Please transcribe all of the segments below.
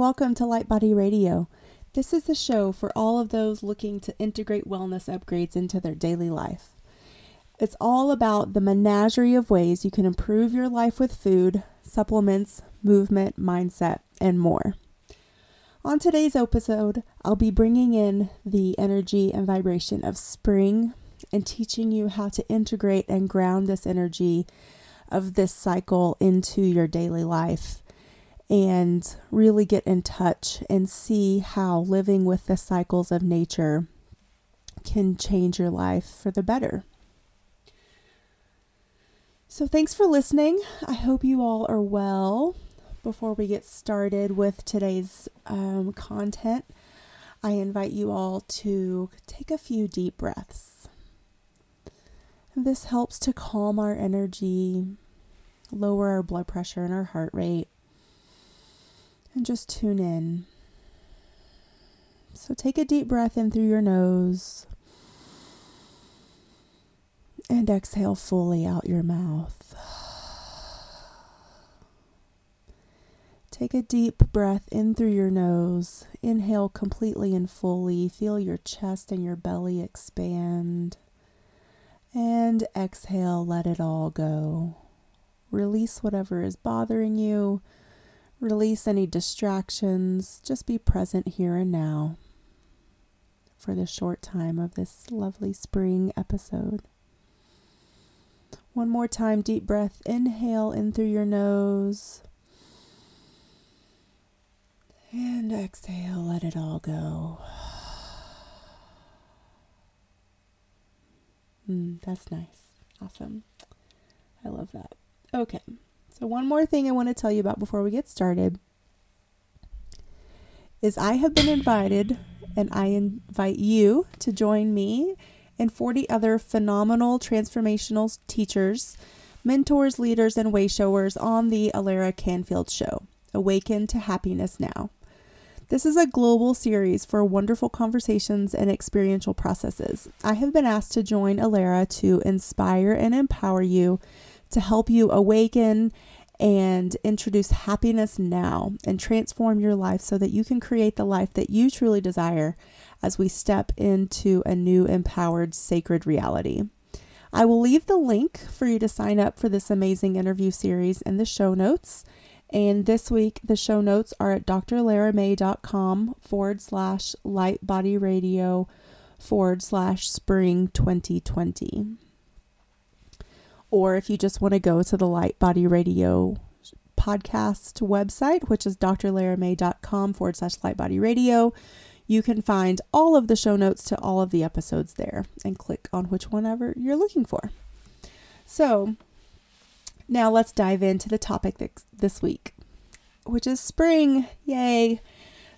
Welcome to Light Body Radio. This is the show for all of those looking to integrate wellness upgrades into their daily life. It's all about the menagerie of ways you can improve your life with food, supplements, movement, mindset, and more. On today's episode, I'll be bringing in the energy and vibration of spring and teaching you how to integrate and ground this energy of this cycle into your daily life and really get in touch and see how living with the cycles of nature can change your life for the better. So, thanks for listening. I hope you all are well. Before we get started with today's um, content, I invite you all to take a few deep breaths. This helps to calm our energy, lower our blood pressure and our heart rate, and just tune in. So take a deep breath in through your nose and exhale fully out your mouth. Take a deep breath in through your nose. Inhale completely and fully. Feel your chest and your belly expand. And exhale, let it all go. Release whatever is bothering you Release any distractions. Just be present here and now for the short time of this lovely spring episode. One more time, deep breath. Inhale in through your nose. And exhale, let it all go. Mm, that's nice. Awesome. I love that. Okay. So, one more thing I want to tell you about before we get started is I have been invited, and I invite you to join me and 40 other phenomenal transformational teachers, mentors, leaders, and way showers on the Alara Canfield Show Awaken to Happiness Now. This is a global series for wonderful conversations and experiential processes. I have been asked to join Alara to inspire and empower you to help you awaken and introduce happiness now and transform your life so that you can create the life that you truly desire as we step into a new empowered sacred reality. I will leave the link for you to sign up for this amazing interview series in the show notes. And this week, the show notes are at drlaramay.com forward slash light body radio forward slash spring 2020 or if you just want to go to the Light Body Radio podcast website, which is drlaramay.com forward slash light body radio, you can find all of the show notes to all of the episodes there and click on which one ever you're looking for. So now let's dive into the topic this week, which is spring. Yay!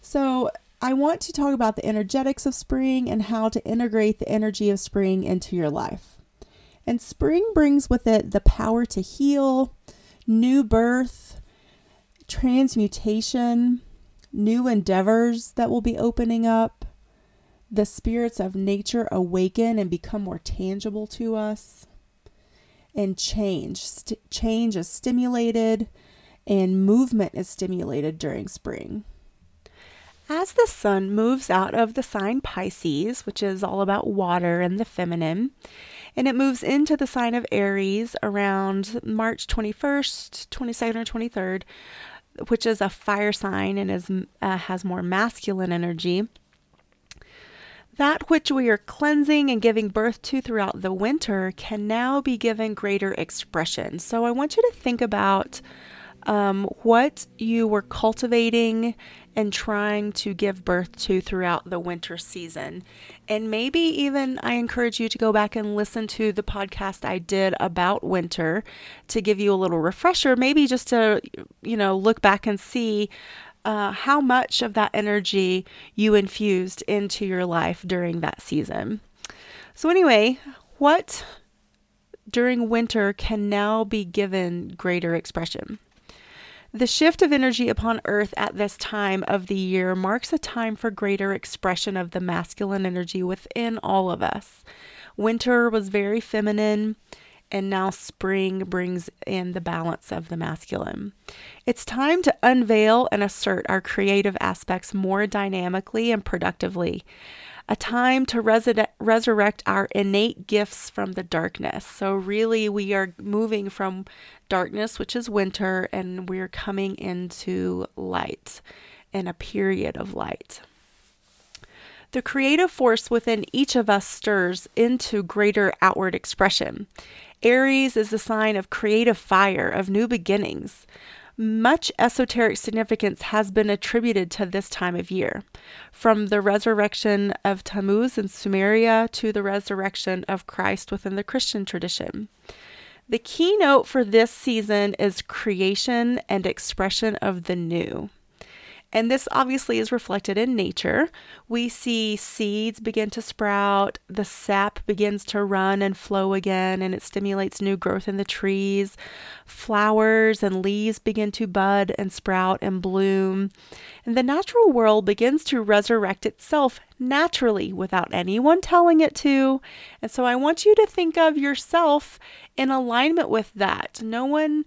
So I want to talk about the energetics of spring and how to integrate the energy of spring into your life. And spring brings with it the power to heal, new birth, transmutation, new endeavors that will be opening up. The spirits of nature awaken and become more tangible to us. And change. St- change is stimulated and movement is stimulated during spring. As the sun moves out of the sign Pisces, which is all about water and the feminine, and it moves into the sign of Aries around March 21st, 22nd, or 23rd, which is a fire sign and is uh, has more masculine energy. That which we are cleansing and giving birth to throughout the winter can now be given greater expression. So I want you to think about um, what you were cultivating and trying to give birth to throughout the winter season. And maybe even I encourage you to go back and listen to the podcast I did about winter to give you a little refresher, maybe just to, you know, look back and see. Uh, how much of that energy you infused into your life during that season. So, anyway, what during winter can now be given greater expression? The shift of energy upon Earth at this time of the year marks a time for greater expression of the masculine energy within all of us. Winter was very feminine, and now spring brings in the balance of the masculine. It's time to unveil and assert our creative aspects more dynamically and productively a time to resurrect our innate gifts from the darkness. So, really, we are moving from darkness, which is winter, and we're coming into light in a period of light. The creative force within each of us stirs into greater outward expression. Aries is the sign of creative fire, of new beginnings. Much esoteric significance has been attributed to this time of year, from the resurrection of Tammuz in Sumeria to the resurrection of Christ within the Christian tradition. The keynote for this season is creation and expression of the new. And this obviously is reflected in nature. We see seeds begin to sprout, the sap begins to run and flow again, and it stimulates new growth in the trees. Flowers and leaves begin to bud and sprout and bloom. And the natural world begins to resurrect itself naturally without anyone telling it to. And so I want you to think of yourself in alignment with that. No one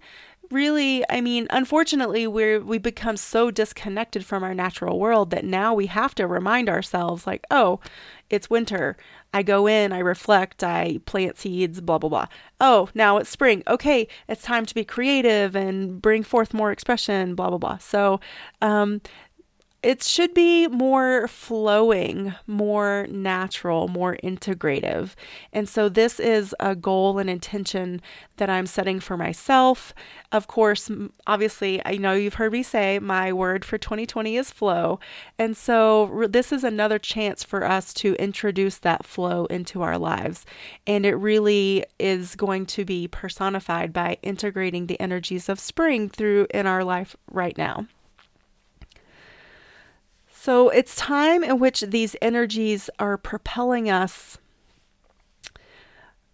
really i mean unfortunately we're we become so disconnected from our natural world that now we have to remind ourselves like oh it's winter. I go in i reflect i plant seeds blah blah blah. Oh now it's spring. Okay it's time to be creative and bring forth more expression blah blah blah. So um it should be more flowing, more natural, more integrative. And so, this is a goal and intention that I'm setting for myself. Of course, obviously, I know you've heard me say my word for 2020 is flow. And so, this is another chance for us to introduce that flow into our lives. And it really is going to be personified by integrating the energies of spring through in our life right now. So it's time in which these energies are propelling us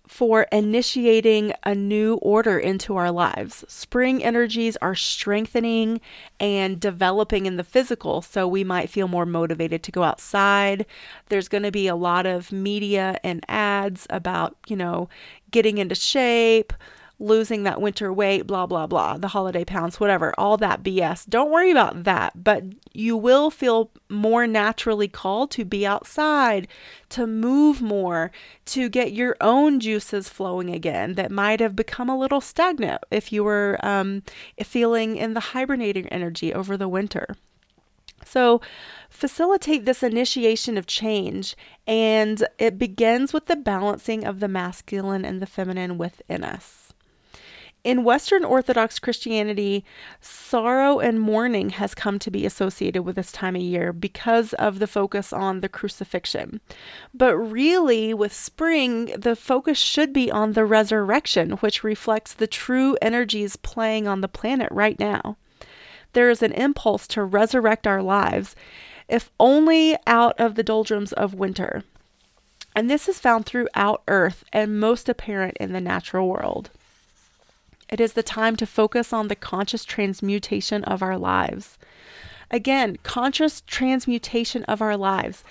for initiating a new order into our lives. Spring energies are strengthening and developing in the physical, so we might feel more motivated to go outside. There's going to be a lot of media and ads about, you know, getting into shape, losing that winter weight, blah, blah, blah, the holiday pounds, whatever, all that BS. Don't worry about that. But you will feel more naturally called to be outside, to move more, to get your own juices flowing again that might have become a little stagnant if you were um, feeling in the hibernating energy over the winter. So, facilitate this initiation of change, and it begins with the balancing of the masculine and the feminine within us. In Western Orthodox Christianity, sorrow and mourning has come to be associated with this time of year because of the focus on the crucifixion. But really, with spring, the focus should be on the resurrection, which reflects the true energies playing on the planet right now. There is an impulse to resurrect our lives, if only out of the doldrums of winter. And this is found throughout Earth and most apparent in the natural world. It is the time to focus on the conscious transmutation of our lives. Again, conscious transmutation of our lives.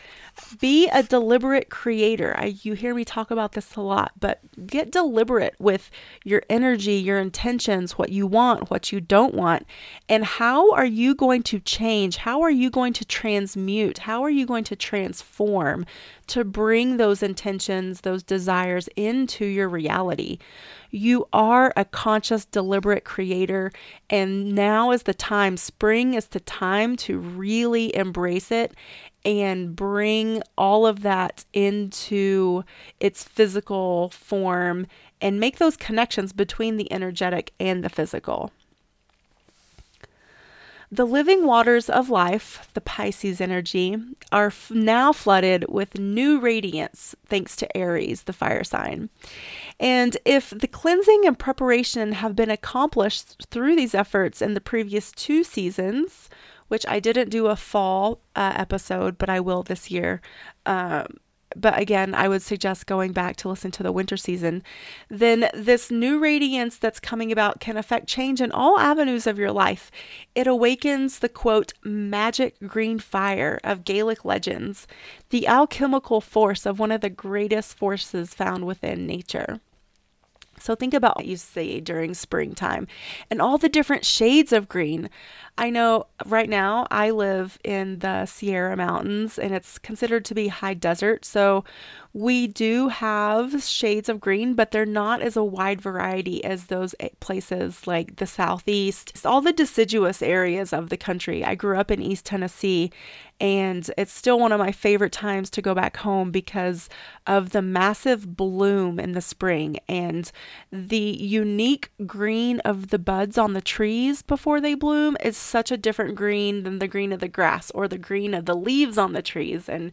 Be a deliberate creator. I, you hear me talk about this a lot, but get deliberate with your energy, your intentions, what you want, what you don't want, and how are you going to change? How are you going to transmute? How are you going to transform to bring those intentions, those desires into your reality? You are a conscious, deliberate creator, and now is the time. Spring is the time to really embrace it and bring all of that into its physical form and make those connections between the energetic and the physical. The living waters of life, the Pisces energy, are f- now flooded with new radiance thanks to Aries, the fire sign. And if the cleansing and preparation have been accomplished through these efforts in the previous two seasons, which I didn't do a fall uh, episode, but I will this year. Um, but again, I would suggest going back to listen to the winter season, then this new radiance that's coming about can affect change in all avenues of your life. It awakens the quote, magic green fire of Gaelic legends, the alchemical force of one of the greatest forces found within nature. So think about what you see during springtime and all the different shades of green. I know right now I live in the Sierra Mountains and it's considered to be high desert. So we do have shades of green, but they're not as a wide variety as those eh, places like the Southeast, it's all the deciduous areas of the country. I grew up in East Tennessee and it's still one of my favorite times to go back home because of the massive bloom in the spring and the unique green of the buds on the trees before they bloom is such a different green than the green of the grass or the green of the leaves on the trees. And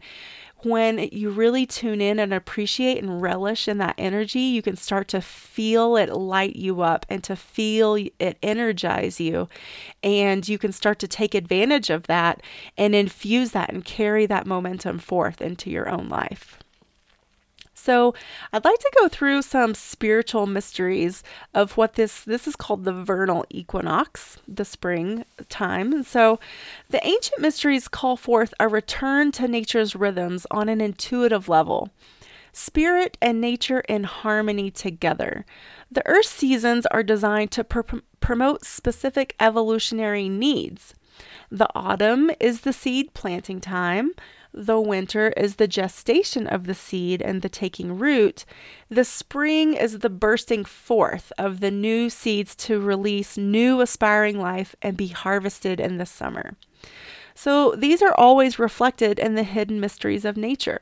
when you really tune in and appreciate and relish in that energy, you can start to feel it light you up and to feel it energize you. And you can start to take advantage of that and infuse that and carry that momentum forth into your own life. So, I'd like to go through some spiritual mysteries of what this this is called the vernal equinox, the spring time. And so, the ancient mysteries call forth a return to nature's rhythms on an intuitive level. Spirit and nature in harmony together. The earth seasons are designed to pr- promote specific evolutionary needs. The autumn is the seed planting time. The winter is the gestation of the seed and the taking root. The spring is the bursting forth of the new seeds to release new aspiring life and be harvested in the summer. So these are always reflected in the hidden mysteries of nature.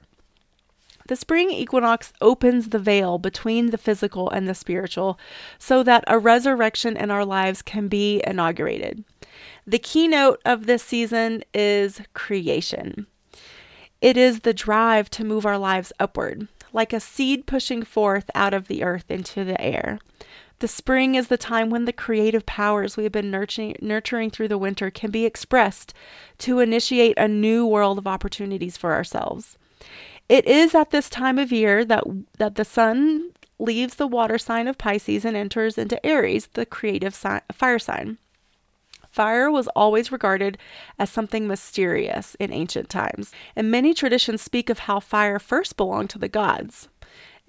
The spring equinox opens the veil between the physical and the spiritual so that a resurrection in our lives can be inaugurated. The keynote of this season is creation. It is the drive to move our lives upward, like a seed pushing forth out of the earth into the air. The spring is the time when the creative powers we have been nurturing, nurturing through the winter can be expressed to initiate a new world of opportunities for ourselves. It is at this time of year that, that the sun leaves the water sign of Pisces and enters into Aries, the creative fire sign. Fire was always regarded as something mysterious in ancient times, and many traditions speak of how fire first belonged to the gods.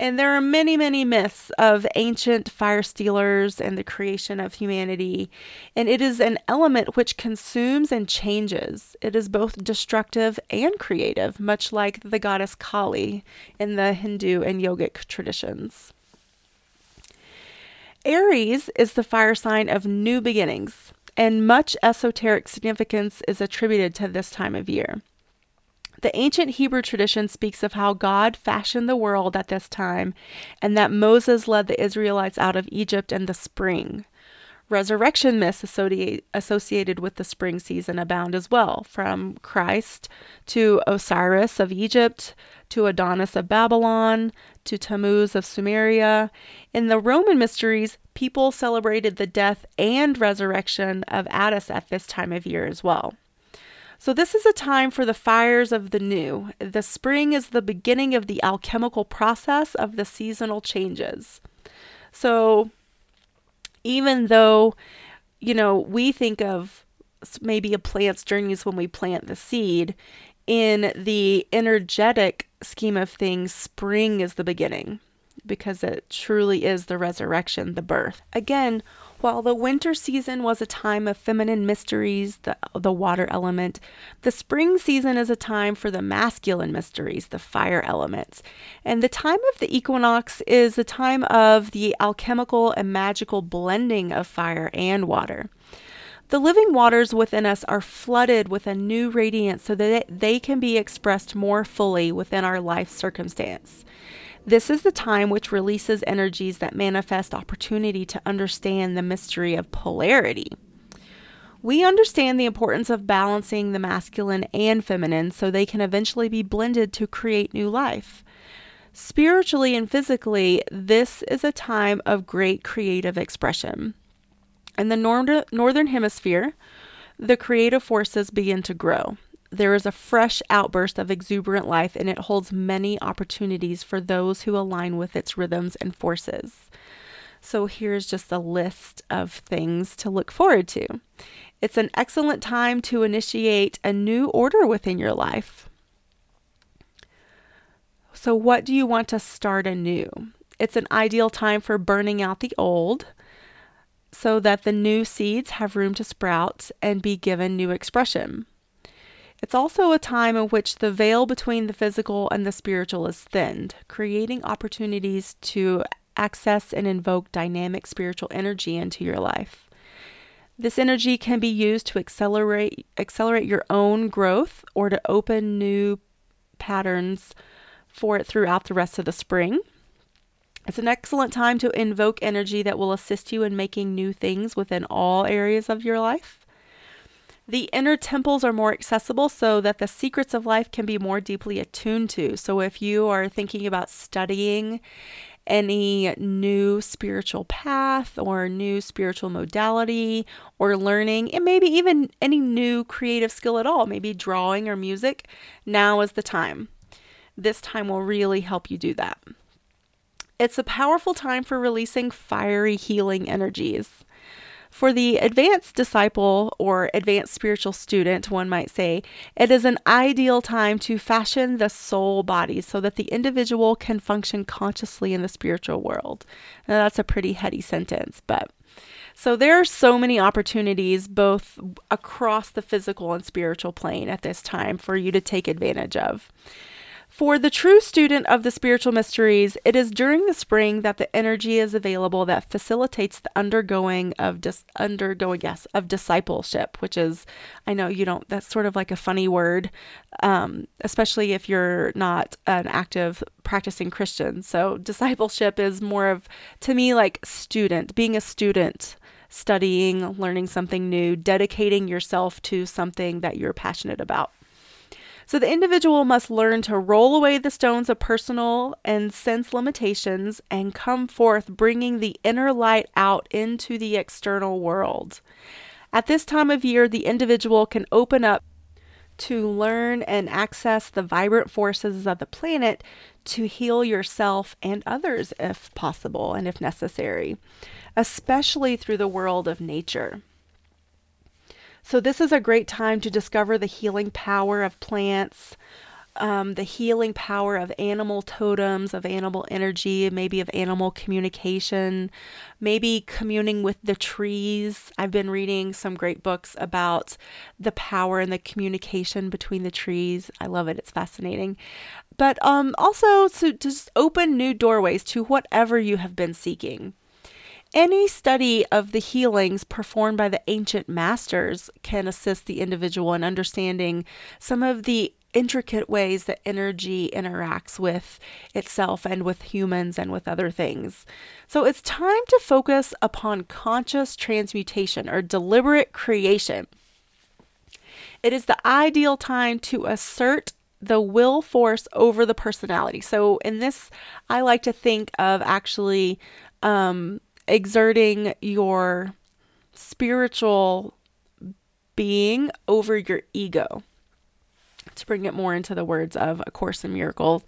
And there are many, many myths of ancient fire stealers and the creation of humanity. And it is an element which consumes and changes. It is both destructive and creative, much like the goddess Kali in the Hindu and yogic traditions. Aries is the fire sign of new beginnings and much esoteric significance is attributed to this time of year. The ancient Hebrew tradition speaks of how God fashioned the world at this time and that Moses led the Israelites out of Egypt in the spring. Resurrection myths associated with the spring season abound as well, from Christ to Osiris of Egypt to Adonis of Babylon to Tammuz of Sumeria. In the Roman mysteries, people celebrated the death and resurrection of Attis at this time of year as well. So, this is a time for the fires of the new. The spring is the beginning of the alchemical process of the seasonal changes. So, even though, you know, we think of maybe a plant's journeys when we plant the seed, in the energetic scheme of things, spring is the beginning because it truly is the resurrection, the birth. Again, while the winter season was a time of feminine mysteries, the, the water element, the spring season is a time for the masculine mysteries, the fire elements. And the time of the equinox is a time of the alchemical and magical blending of fire and water. The living waters within us are flooded with a new radiance so that they can be expressed more fully within our life circumstance. This is the time which releases energies that manifest opportunity to understand the mystery of polarity. We understand the importance of balancing the masculine and feminine so they can eventually be blended to create new life. Spiritually and physically, this is a time of great creative expression. In the nor- northern hemisphere, the creative forces begin to grow. There is a fresh outburst of exuberant life, and it holds many opportunities for those who align with its rhythms and forces. So, here's just a list of things to look forward to. It's an excellent time to initiate a new order within your life. So, what do you want to start anew? It's an ideal time for burning out the old so that the new seeds have room to sprout and be given new expression. It's also a time in which the veil between the physical and the spiritual is thinned, creating opportunities to access and invoke dynamic spiritual energy into your life. This energy can be used to accelerate accelerate your own growth or to open new patterns for it throughout the rest of the spring. It's an excellent time to invoke energy that will assist you in making new things within all areas of your life. The inner temples are more accessible so that the secrets of life can be more deeply attuned to. So, if you are thinking about studying any new spiritual path or new spiritual modality or learning, and maybe even any new creative skill at all, maybe drawing or music, now is the time. This time will really help you do that. It's a powerful time for releasing fiery healing energies. For the advanced disciple or advanced spiritual student, one might say, it is an ideal time to fashion the soul body so that the individual can function consciously in the spiritual world. Now, that's a pretty heady sentence, but so there are so many opportunities both across the physical and spiritual plane at this time for you to take advantage of. For the true student of the spiritual mysteries, it is during the spring that the energy is available that facilitates the undergoing of dis- undergoing yes of discipleship, which is I know you don't that's sort of like a funny word, um, especially if you're not an active practicing Christian. So discipleship is more of to me like student, being a student studying, learning something new, dedicating yourself to something that you're passionate about. So the individual must learn to roll away the stones of personal and sense limitations and come forth bringing the inner light out into the external world. At this time of year, the individual can open up to learn and access the vibrant forces of the planet to heal yourself and others if possible and if necessary, especially through the world of nature. So, this is a great time to discover the healing power of plants, um, the healing power of animal totems, of animal energy, maybe of animal communication, maybe communing with the trees. I've been reading some great books about the power and the communication between the trees. I love it, it's fascinating. But um, also to just open new doorways to whatever you have been seeking. Any study of the healings performed by the ancient masters can assist the individual in understanding some of the intricate ways that energy interacts with itself and with humans and with other things. So it's time to focus upon conscious transmutation or deliberate creation. It is the ideal time to assert the will force over the personality. So in this, I like to think of actually um, exerting your spiritual being over your ego. To bring it more into the words of A Course in Miracles,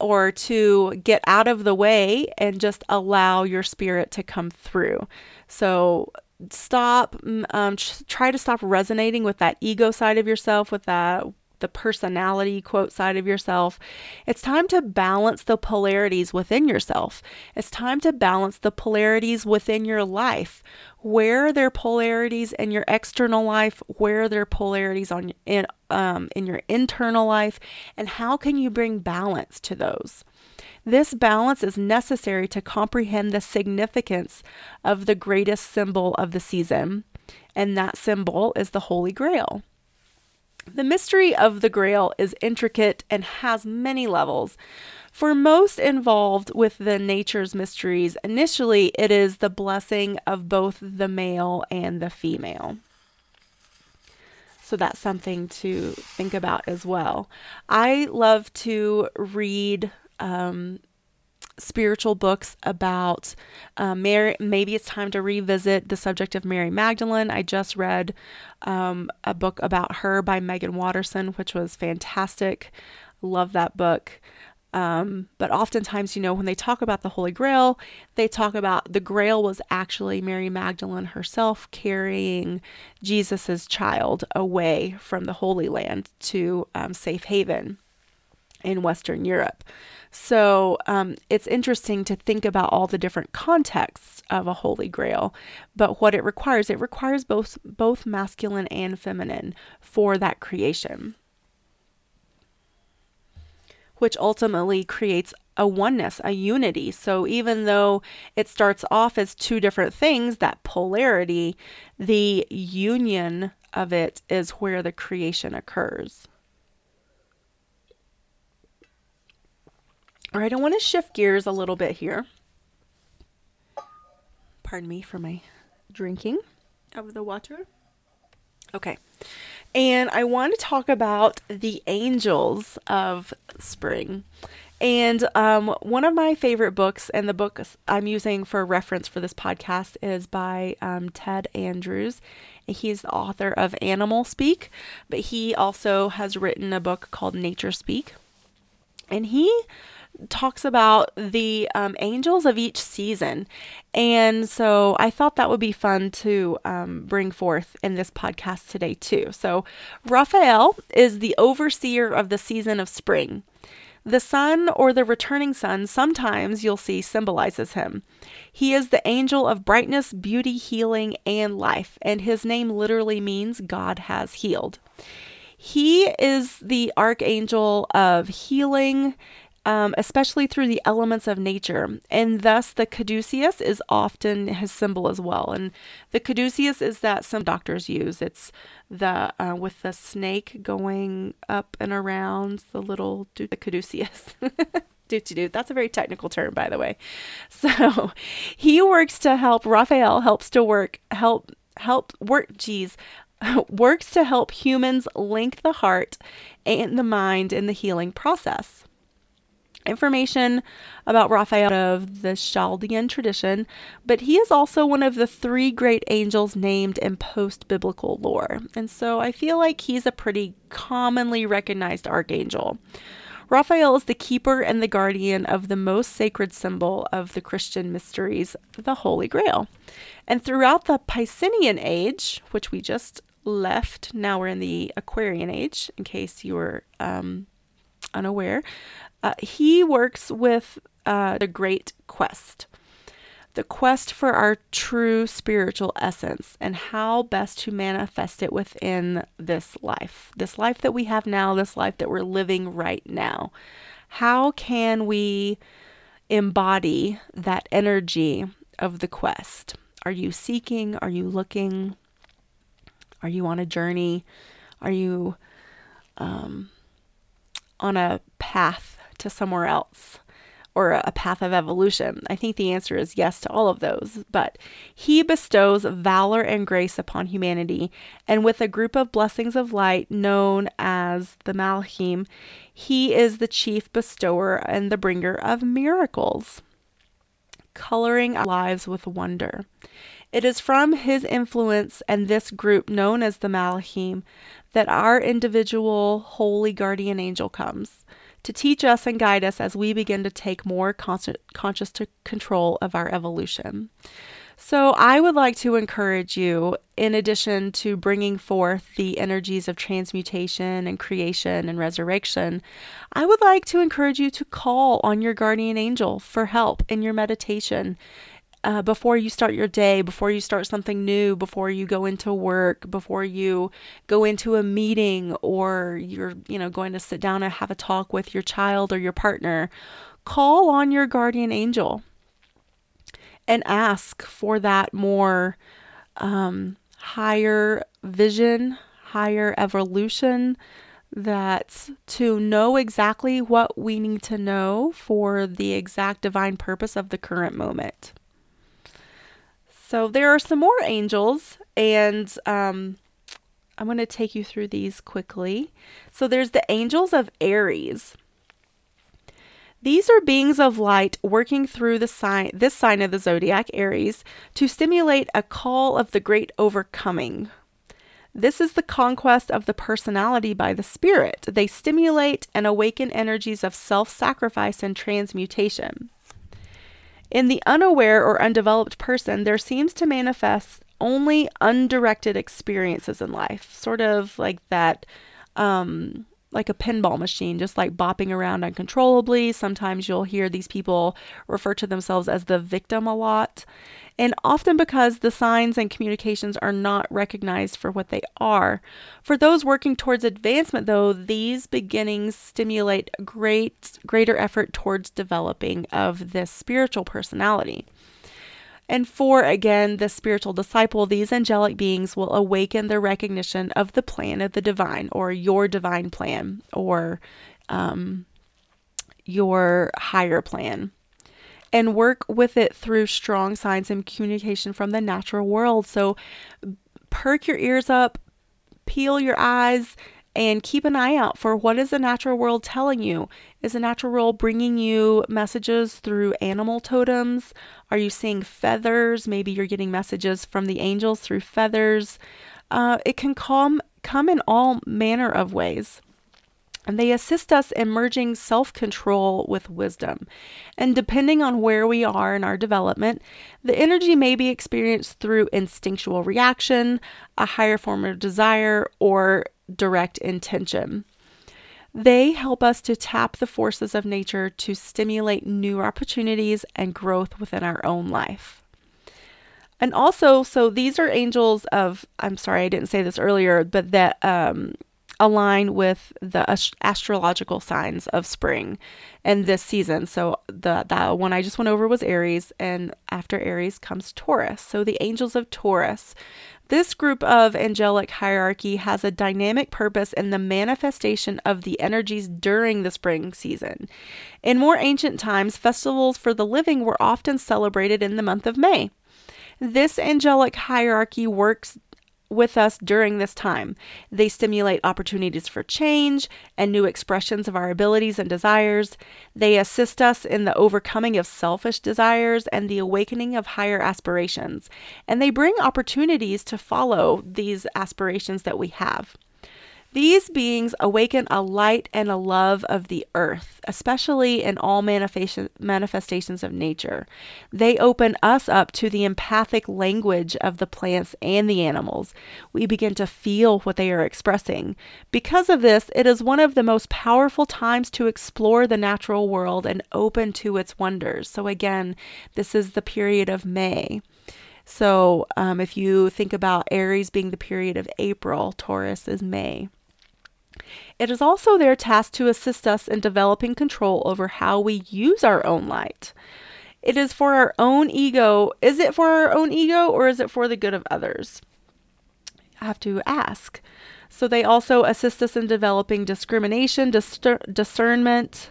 or to get out of the way and just allow your spirit to come through. So stop, um, try to stop resonating with that ego side of yourself, with that the personality quote side of yourself. It's time to balance the polarities within yourself. It's time to balance the polarities within your life. Where are there polarities in your external life? Where are there polarities on in um, in your internal life? And how can you bring balance to those? This balance is necessary to comprehend the significance of the greatest symbol of the season, and that symbol is the Holy Grail. The mystery of the Grail is intricate and has many levels. For most involved with the nature's mysteries, initially it is the blessing of both the male and the female. So that's something to think about as well. I love to read um, spiritual books about uh, Mary. Maybe it's time to revisit the subject of Mary Magdalene. I just read um, a book about her by Meggan Watterson, which was fantastic. Love that book. Um, but oftentimes, you know, when they talk about the Holy Grail, they talk about the Grail was actually Mary Magdalene herself carrying Jesus's child away from the Holy Land to um, safe haven in Western Europe. So um, it's interesting to think about all the different contexts of a Holy Grail, but what it requires, it requires both both masculine and feminine for that creation which ultimately creates a oneness, a unity. So even though it starts off as two different things, that polarity, the union of it is where the creation occurs. All right, I want to shift gears a little bit here. Pardon me for my drinking of the water. Okay. And I want to talk about the angels of spring. And um, one of my favorite books, and the book I'm using for reference for this podcast, is by um, Ted Andrews. He's the author of Animal Speak, but he also has written a book called Nature Speak. And he talks about the um, angels of each season. And so I thought that would be fun to um, bring forth in this podcast today, too. So, Raphael is the overseer of the season of spring. The sun or the returning sun, sometimes you'll see, symbolizes him. He is the angel of brightness, beauty, healing, and life, and his name literally means God has healed. He is the archangel of healing um, especially through the elements of nature. And thus, the caduceus is often his symbol as well. And the caduceus is that some doctors use. It's the uh, with the snake going up and around the little the caduceus. do to do. That's a very technical term, by the way. So he works to help. Raphael helps to work help help work. Geez, works to help humans link the heart and the mind in the healing process information about Raphael of the Chaldean tradition, but he is also one of the three great angels named in post biblical lore. And so I feel like he's a pretty commonly recognized archangel. Raphael is the keeper and the guardian of the most sacred symbol of the Christian mysteries, the Holy Grail. And throughout the Piscean age, which we just left, now we're in the Aquarian age, in case you were um, unaware, uh, he works with uh, the Great Quest, the quest for our true spiritual essence and how best to manifest it within this life, this life that we have now, this life that we're living right now. How can we embody that energy of the quest? Are you seeking? Are you looking? Are you on a journey? Are you um, on a path to somewhere else or a path of evolution? I think the answer is yes to all of those. But he bestows valor and grace upon humanity, and with a group of blessings of light known as the Malachim, he is the chief bestower and the bringer of miracles, coloring our lives with wonder. It is from his influence and this group known as the Malachim that our individual holy guardian angel comes to teach us and guide us as we begin to take more conscious control of our evolution. So, I would like to encourage you, in addition to bringing forth the energies of transmutation and creation and resurrection, I would like to encourage you to call on your guardian angel for help in your meditation uh, before you start your day, before you start something new, before you go into work, before you go into a meeting, or you're, you know, going to sit down and have a talk with your child or your partner, call on your guardian angel and ask for that more um, higher vision, higher evolution, that to know exactly what we need to know for the exact divine purpose of the current moment. So there are some more angels, and um, I'm going to take you through these quickly. So there's the angels of Aries. These are beings of light working through the sign this sign of the zodiac Aries to stimulate a call of the great overcoming. This is the conquest of the personality by the spirit. They stimulate and awaken energies of self-sacrifice and transmutation. In the unaware or undeveloped person, there seems to manifest only undirected experiences in life, sort of like that um, like a pinball machine, just like bopping around uncontrollably. Sometimes you'll hear these people refer to themselves as the victim a lot. And often because the signs and communications are not recognized for what they are. For those working towards advancement, though, these beginnings stimulate great greater effort towards developing of this spiritual personality. And for, again, the spiritual disciple, these angelic beings will awaken their recognition of the plan of the divine or your divine plan or um, your higher plan and work with it through strong signs and communication from the natural world. So perk your ears up, peel your eyes, and keep an eye out for what is the natural world telling you. Is the natural world bringing you messages through animal totems? Are you seeing feathers? Maybe you're getting messages from the angels through feathers. Uh, it can come come in all manner of ways. And they assist us in merging self control with wisdom. And depending on where we are in our development, the energy may be experienced through instinctual reaction, a higher form of desire, or direct intention. They help us to tap the forces of nature to stimulate new opportunities and growth within our own life. And also, so these are angels of, I'm sorry, I didn't say this earlier, but that um, align with the ast- astrological signs of spring and this season. So the that one I just went over was Aries, and after Aries comes Taurus. So the angels of Taurus. This group of angelic hierarchy has a dynamic purpose in the manifestation of the energies during the spring season. In more ancient times, festivals for the living were often celebrated in the month of May. This angelic hierarchy works with us during this time. They stimulate opportunities for change and new expressions of our abilities and desires. They assist us in the overcoming of selfish desires and the awakening of higher aspirations. And they bring opportunities to follow these aspirations that we have. These beings awaken a light and a love of the earth, especially in all manifestations of nature. They open us up to the empathic language of the plants and the animals. We begin to feel what they are expressing. Because of this, it is one of the most powerful times to explore the natural world and open to its wonders. So, again, this is the period of May. So, um, if you think about Aries being the period of April, Taurus is May. It is also their task to assist us in developing control over how we use our own light. It is for our own ego. Is it for our own ego or is it for the good of others? I have to ask. So they also assist us in developing discrimination, discernment,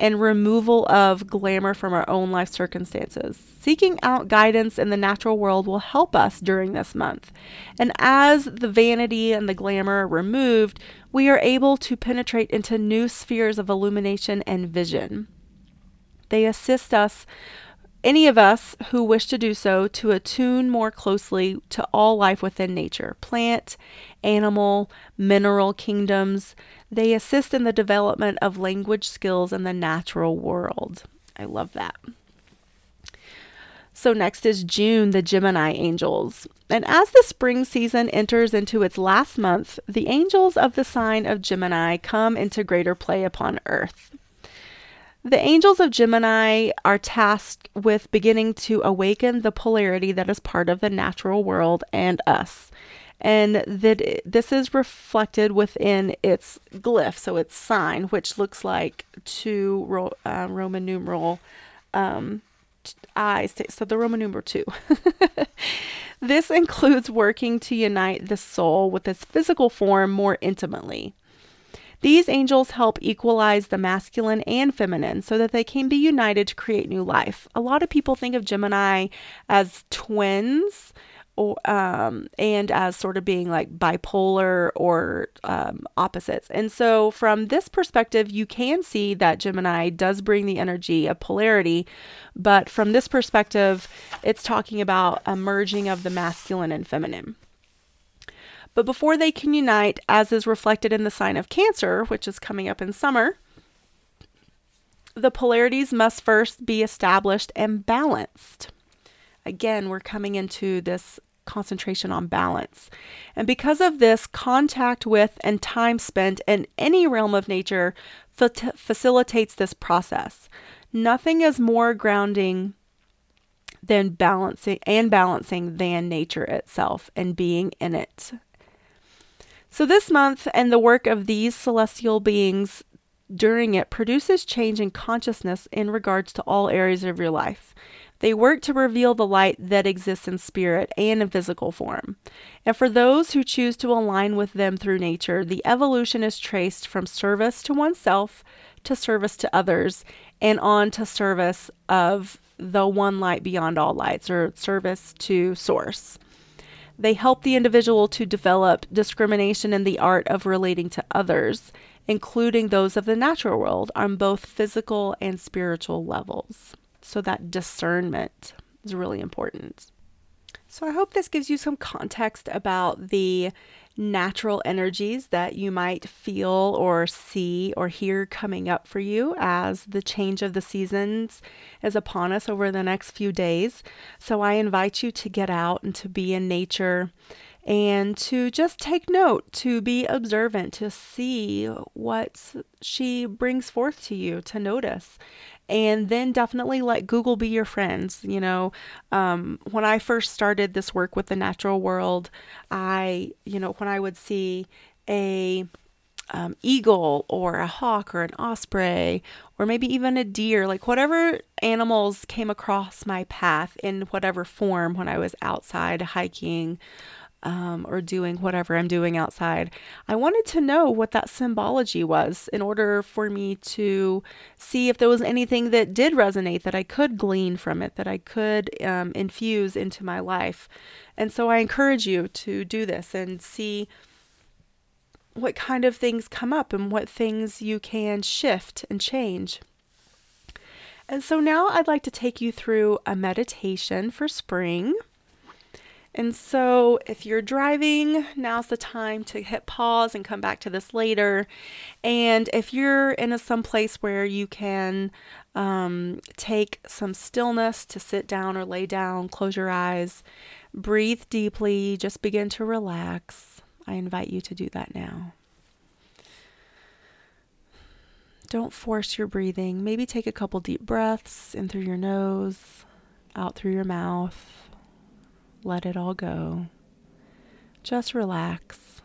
and removal of glamour from our own life circumstances. Seeking out guidance in the natural world will help us during this month. And as the vanity and the glamour are removed, we are able to penetrate into new spheres of illumination and vision. They assist us any of us who wish to do so to attune more closely to all life within nature plant, animal, mineral kingdoms. They assist in the development of language skills in the natural world. I love that. So, next is June, the Gemini angels. And as the spring season enters into its last month, the angels of the sign of Gemini come into greater play upon earth. The angels of Gemini are tasked with beginning to awaken the polarity that is part of the natural world and us. And that this is reflected within its glyph, so its sign, which looks like two uh, Roman numeral um, eyes. So the Roman numeral two. this includes working to unite the soul with its physical form more intimately. These angels help equalize the masculine and feminine so that they can be united to create new life. A lot of people think of Gemini as twins or, um, and as sort of being like bipolar or um, opposites. And so, from this perspective, you can see that Gemini does bring the energy of polarity, but from this perspective, it's talking about a merging of the masculine and feminine. But before they can unite, as is reflected in the sign of Cancer, which is coming up in summer, the polarities must first be established and balanced. Again, we're coming into this concentration on balance. And because of this, contact with and time spent in any realm of nature fa- facilitates this process. Nothing is more grounding than balancing and balancing than nature itself and being in it. So, this month and the work of these celestial beings during it produces change in consciousness in regards to all areas of your life. They work to reveal the light that exists in spirit and in physical form. And for those who choose to align with them through nature, the evolution is traced from service to oneself to service to others and on to service of the one light beyond all lights or service to source. They help the individual to develop discrimination in the art of relating to others, including those of the natural world, on both physical and spiritual levels. So that discernment is really important. So I hope this gives you some context about the natural energies that you might feel or see or hear coming up for you as the change of the seasons is upon us over the next few days. So I invite you to get out and to be in nature and to just take note, to be observant, to see what she brings forth to you, to notice. And then definitely let Google be your friends. You know, um, when I first started this work with the natural world, I, you know, when I would see a um, eagle or a hawk or an osprey or maybe even a deer, like whatever animals came across my path in whatever form when I was outside hiking um, or doing whatever I'm doing outside, I wanted to know what that symbology was in order for me to see if there was anything that did resonate that I could glean from it, that I could um, infuse into my life. And so I encourage you to do this and see what kind of things come up and what things you can shift and change. And so now I'd like to take you through a meditation for spring. And so, if you're driving, now's the time to hit pause and come back to this later. And if you're in a some place where you can um, take some stillness to sit down or lay down, close your eyes, breathe deeply, just begin to relax. I invite you to do that now. Don't force your breathing. Maybe take a couple deep breaths in through your nose, out through your mouth let it all go. Just relax.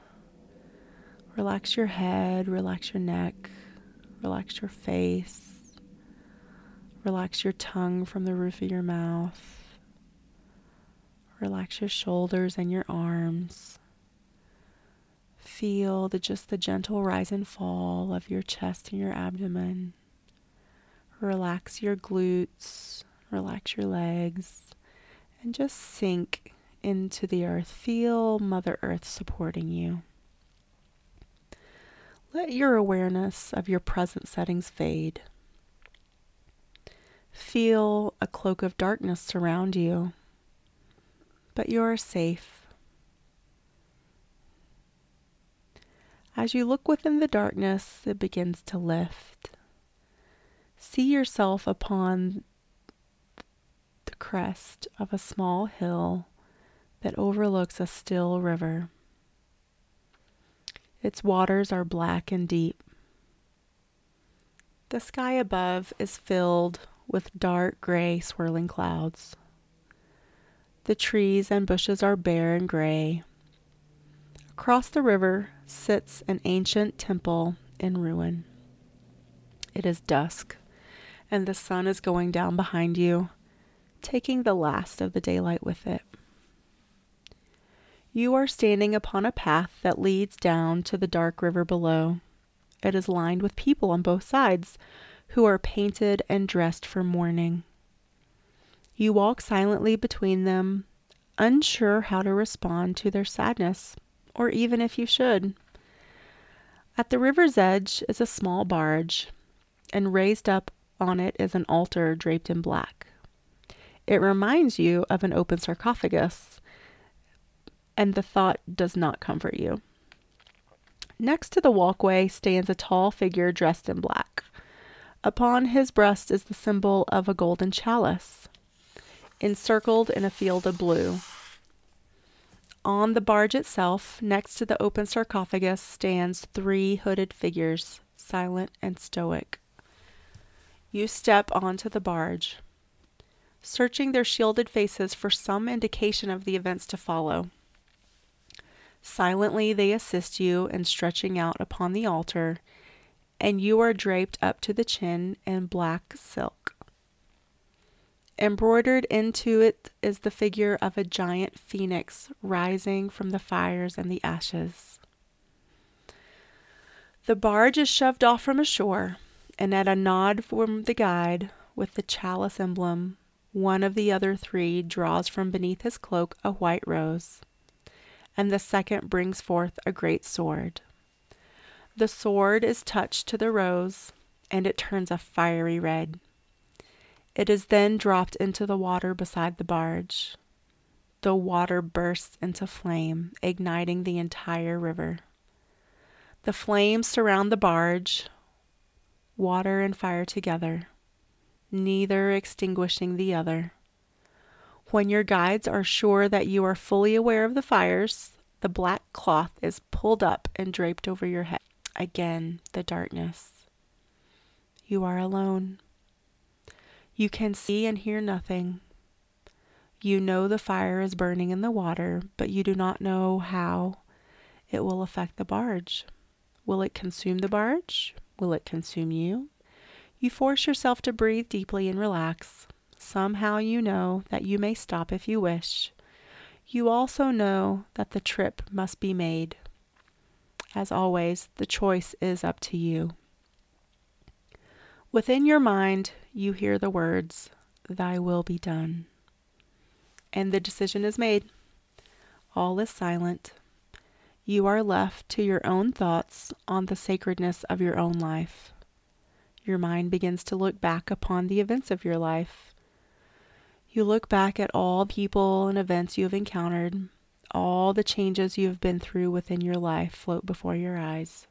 Relax your head, relax your neck, relax your face, relax your tongue from the roof of your mouth, relax your shoulders and your arms. Feel the just the gentle rise and fall of your chest and your abdomen. Relax your glutes, relax your legs and just sink into the earth. Feel Mother Earth supporting you. Let your awareness of your present settings fade. Feel a cloak of darkness surround you, but you are safe. As you look within the darkness, it begins to lift. See yourself upon crest of a small hill that overlooks a still river. Its waters are black and deep. The sky above is filled with dark gray swirling clouds. The trees and bushes are bare and gray. Across the river sits an ancient temple in ruin. It is dusk, and the sun is going down behind you, taking the last of the daylight with it. You are standing upon a path that leads down to the dark river below. It is lined with people on both sides who are painted and dressed for mourning. You walk silently between them unsure how to respond to their sadness, or even if you should. At the river's edge is a small barge, and raised up on it is an altar draped in black. It reminds you of an open sarcophagus, and the thought does not comfort you. Next to the walkway stands a tall figure dressed in black. Upon his breast is the symbol of a golden chalice, encircled in a field of blue. On the barge itself, next to the open sarcophagus, stands three hooded figures, silent and stoic. You step onto the barge, searching their shielded faces for some indication of the events to follow. Silently, they assist you in stretching out upon the altar, and you are draped up to the chin in black silk. Embroidered into it is the figure of a giant phoenix rising from the fires and the ashes. The barge is shoved off from ashore, and at a nod from the guide with the chalice emblem, one of the other three draws from beneath his cloak a white rose and the second brings forth a great sword. The sword is touched to the rose, and it turns a fiery red. It is then dropped into the water beside the barge. The water bursts into flame, igniting the entire river. The flames surround the barge, water and fire together, neither extinguishing the other. When your guides are sure that you are fully aware of the fires, the black cloth is pulled up and draped over your head. Again, the darkness. You are alone. You can see and hear nothing. You know the fire is burning in the water, but you do not know how it will affect the barge. Will it consume the barge? Will it consume you? You force yourself to breathe deeply and relax. Somehow you know that you may stop if you wish. You also know that the trip must be made. As always, the choice is up to you. Within your mind, you hear the words, Thy will be done. And the decision is made. All is silent. You are left to your own thoughts on the sacredness of your own life. Your mind begins to look back upon the events of your life you look back at all people and events you have encountered, all the changes you have been through within your life float before your eyes,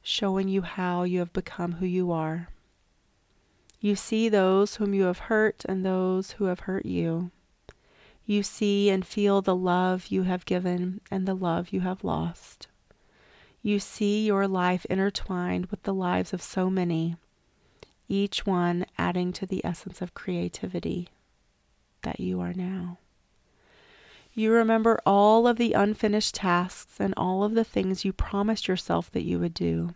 showing you how you have become who you are. You see those whom you have hurt and those who have hurt you. You see and feel the love you have given and the love you have lost. You see your life intertwined with the lives of so many, each one adding to the essence of creativity that you are now. You remember all of the unfinished tasks and all of the things you promised yourself that you would do.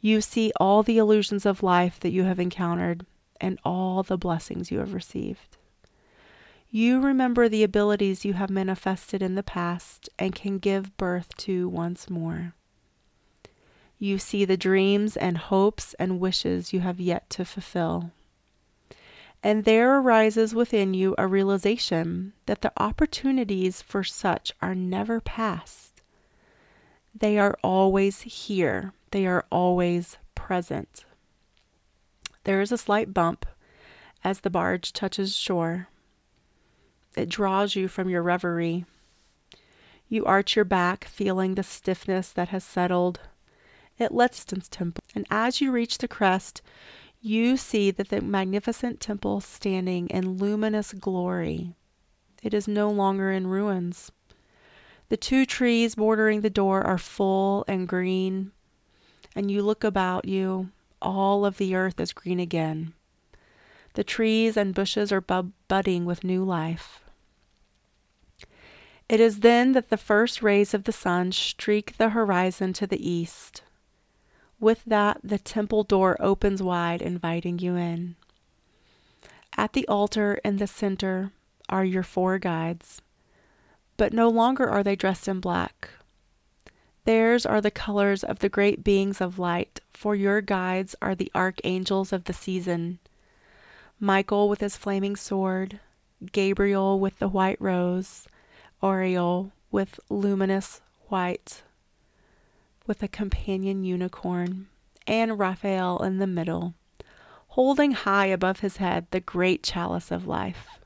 You see all the illusions of life that you have encountered and all the blessings you have received. You remember the abilities you have manifested in the past and can give birth to once more. You see the dreams and hopes and wishes you have yet to fulfill. And there arises within you a realization that the opportunities for such are never past. They are always here, they are always present. There is a slight bump as the barge touches shore. It draws you from your reverie. You arch your back, feeling the stiffness that has settled. It lets distance temple, and as you reach the crest, you see that the magnificent temple standing in luminous glory. It is no longer in ruins. The two trees bordering the door are full and green, and you look about you, all of the earth is green again. The trees and bushes are bud- budding with new life. It is then that the first rays of the sun streak the horizon to the east. With that, the temple door opens wide, inviting you in. At the altar in the center are your four guides, but no longer are they dressed in black. Theirs are the colors of the great beings of light, for your guides are the archangels of the season Michael with his flaming sword, Gabriel with the white rose, Ariel with luminous white, with a companion unicorn, and Raphael in the middle, holding high above his head the great chalice of life.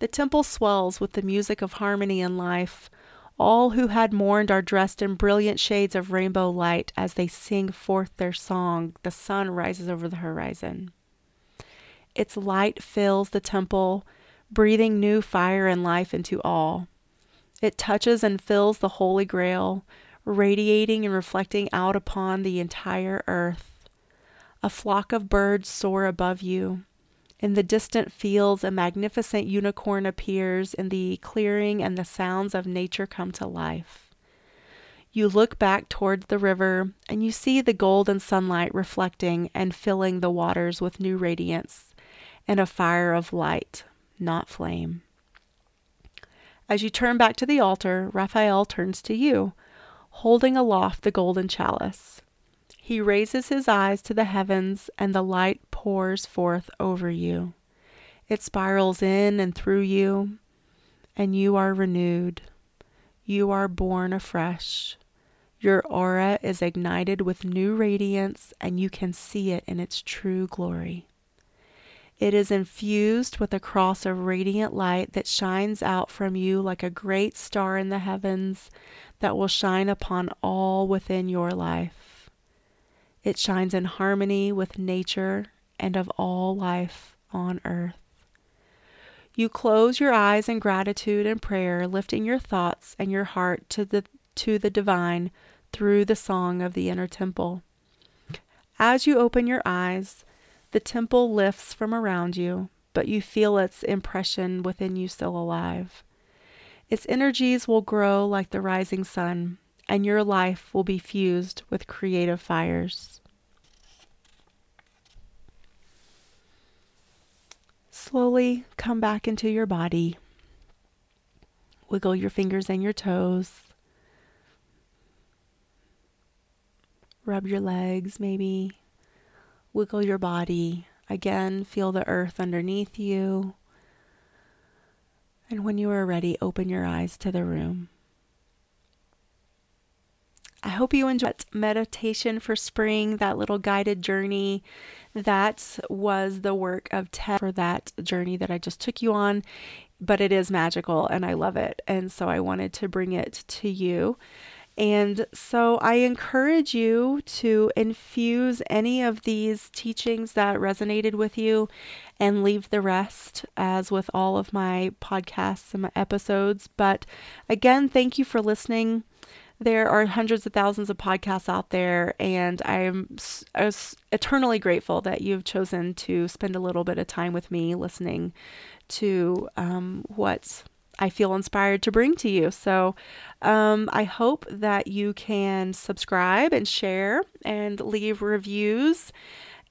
The temple swells with the music of harmony and life. All who had mourned are dressed in brilliant shades of rainbow light as they sing forth their song. The sun rises over the horizon. Its light fills the temple, breathing new fire and life into all. It touches and fills the Holy Grail, radiating and reflecting out upon the entire earth. A flock of birds soar above you. In the distant fields, a magnificent unicorn appears in the clearing, and the sounds of nature come to life. You look back towards the river, and you see the golden sunlight reflecting and filling the waters with new radiance and a fire of light, not flame. As you turn back to the altar, Raphael turns to you, holding aloft the golden chalice. He raises his eyes to the heavens, and the light pours forth over you. It spirals in and through you, and you are renewed. You are born afresh. Your aura is ignited with new radiance, and you can see it in its true glory. It is infused with a cross of radiant light that shines out from you like a great star in the heavens that will shine upon all within your life. It shines in harmony with nature and of all life on earth. You close your eyes in gratitude and prayer, lifting your thoughts and your heart to the to the divine through the song of the inner temple. As you open your eyes, the temple lifts from around you, but you feel its impression within you still alive. Its energies will grow like the rising sun, and your life will be fused with creative fires. Slowly come back into your body. Wiggle your fingers and your toes. Rub your legs, maybe. Wiggle your body. Again, feel the earth underneath you. And when you are ready, open your eyes to the room. I hope you enjoyed meditation for spring, that little guided journey. That was the work of Ted for that journey that I just took you on, but it is magical and I love it. And so I wanted to bring it to you. And so I encourage you to infuse any of these teachings that resonated with you and leave the rest, as with all of my podcasts and my episodes. But again, thank you for listening. There are hundreds of thousands of podcasts out there, and I am eternally grateful that you've chosen to spend a little bit of time with me listening to um, what I feel inspired to bring to you. So um, I hope that you can subscribe and share and leave reviews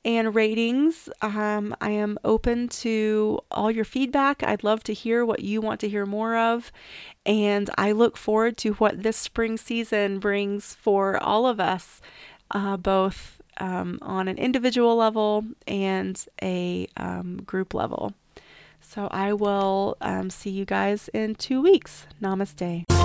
and ratings. Um, I am open to all your feedback. I'd love to hear what you want to hear more of. And I look forward to what this spring season brings for all of us, uh, both um, on an individual level and a um, group level. So I will um, see you guys in two weeks. Namaste.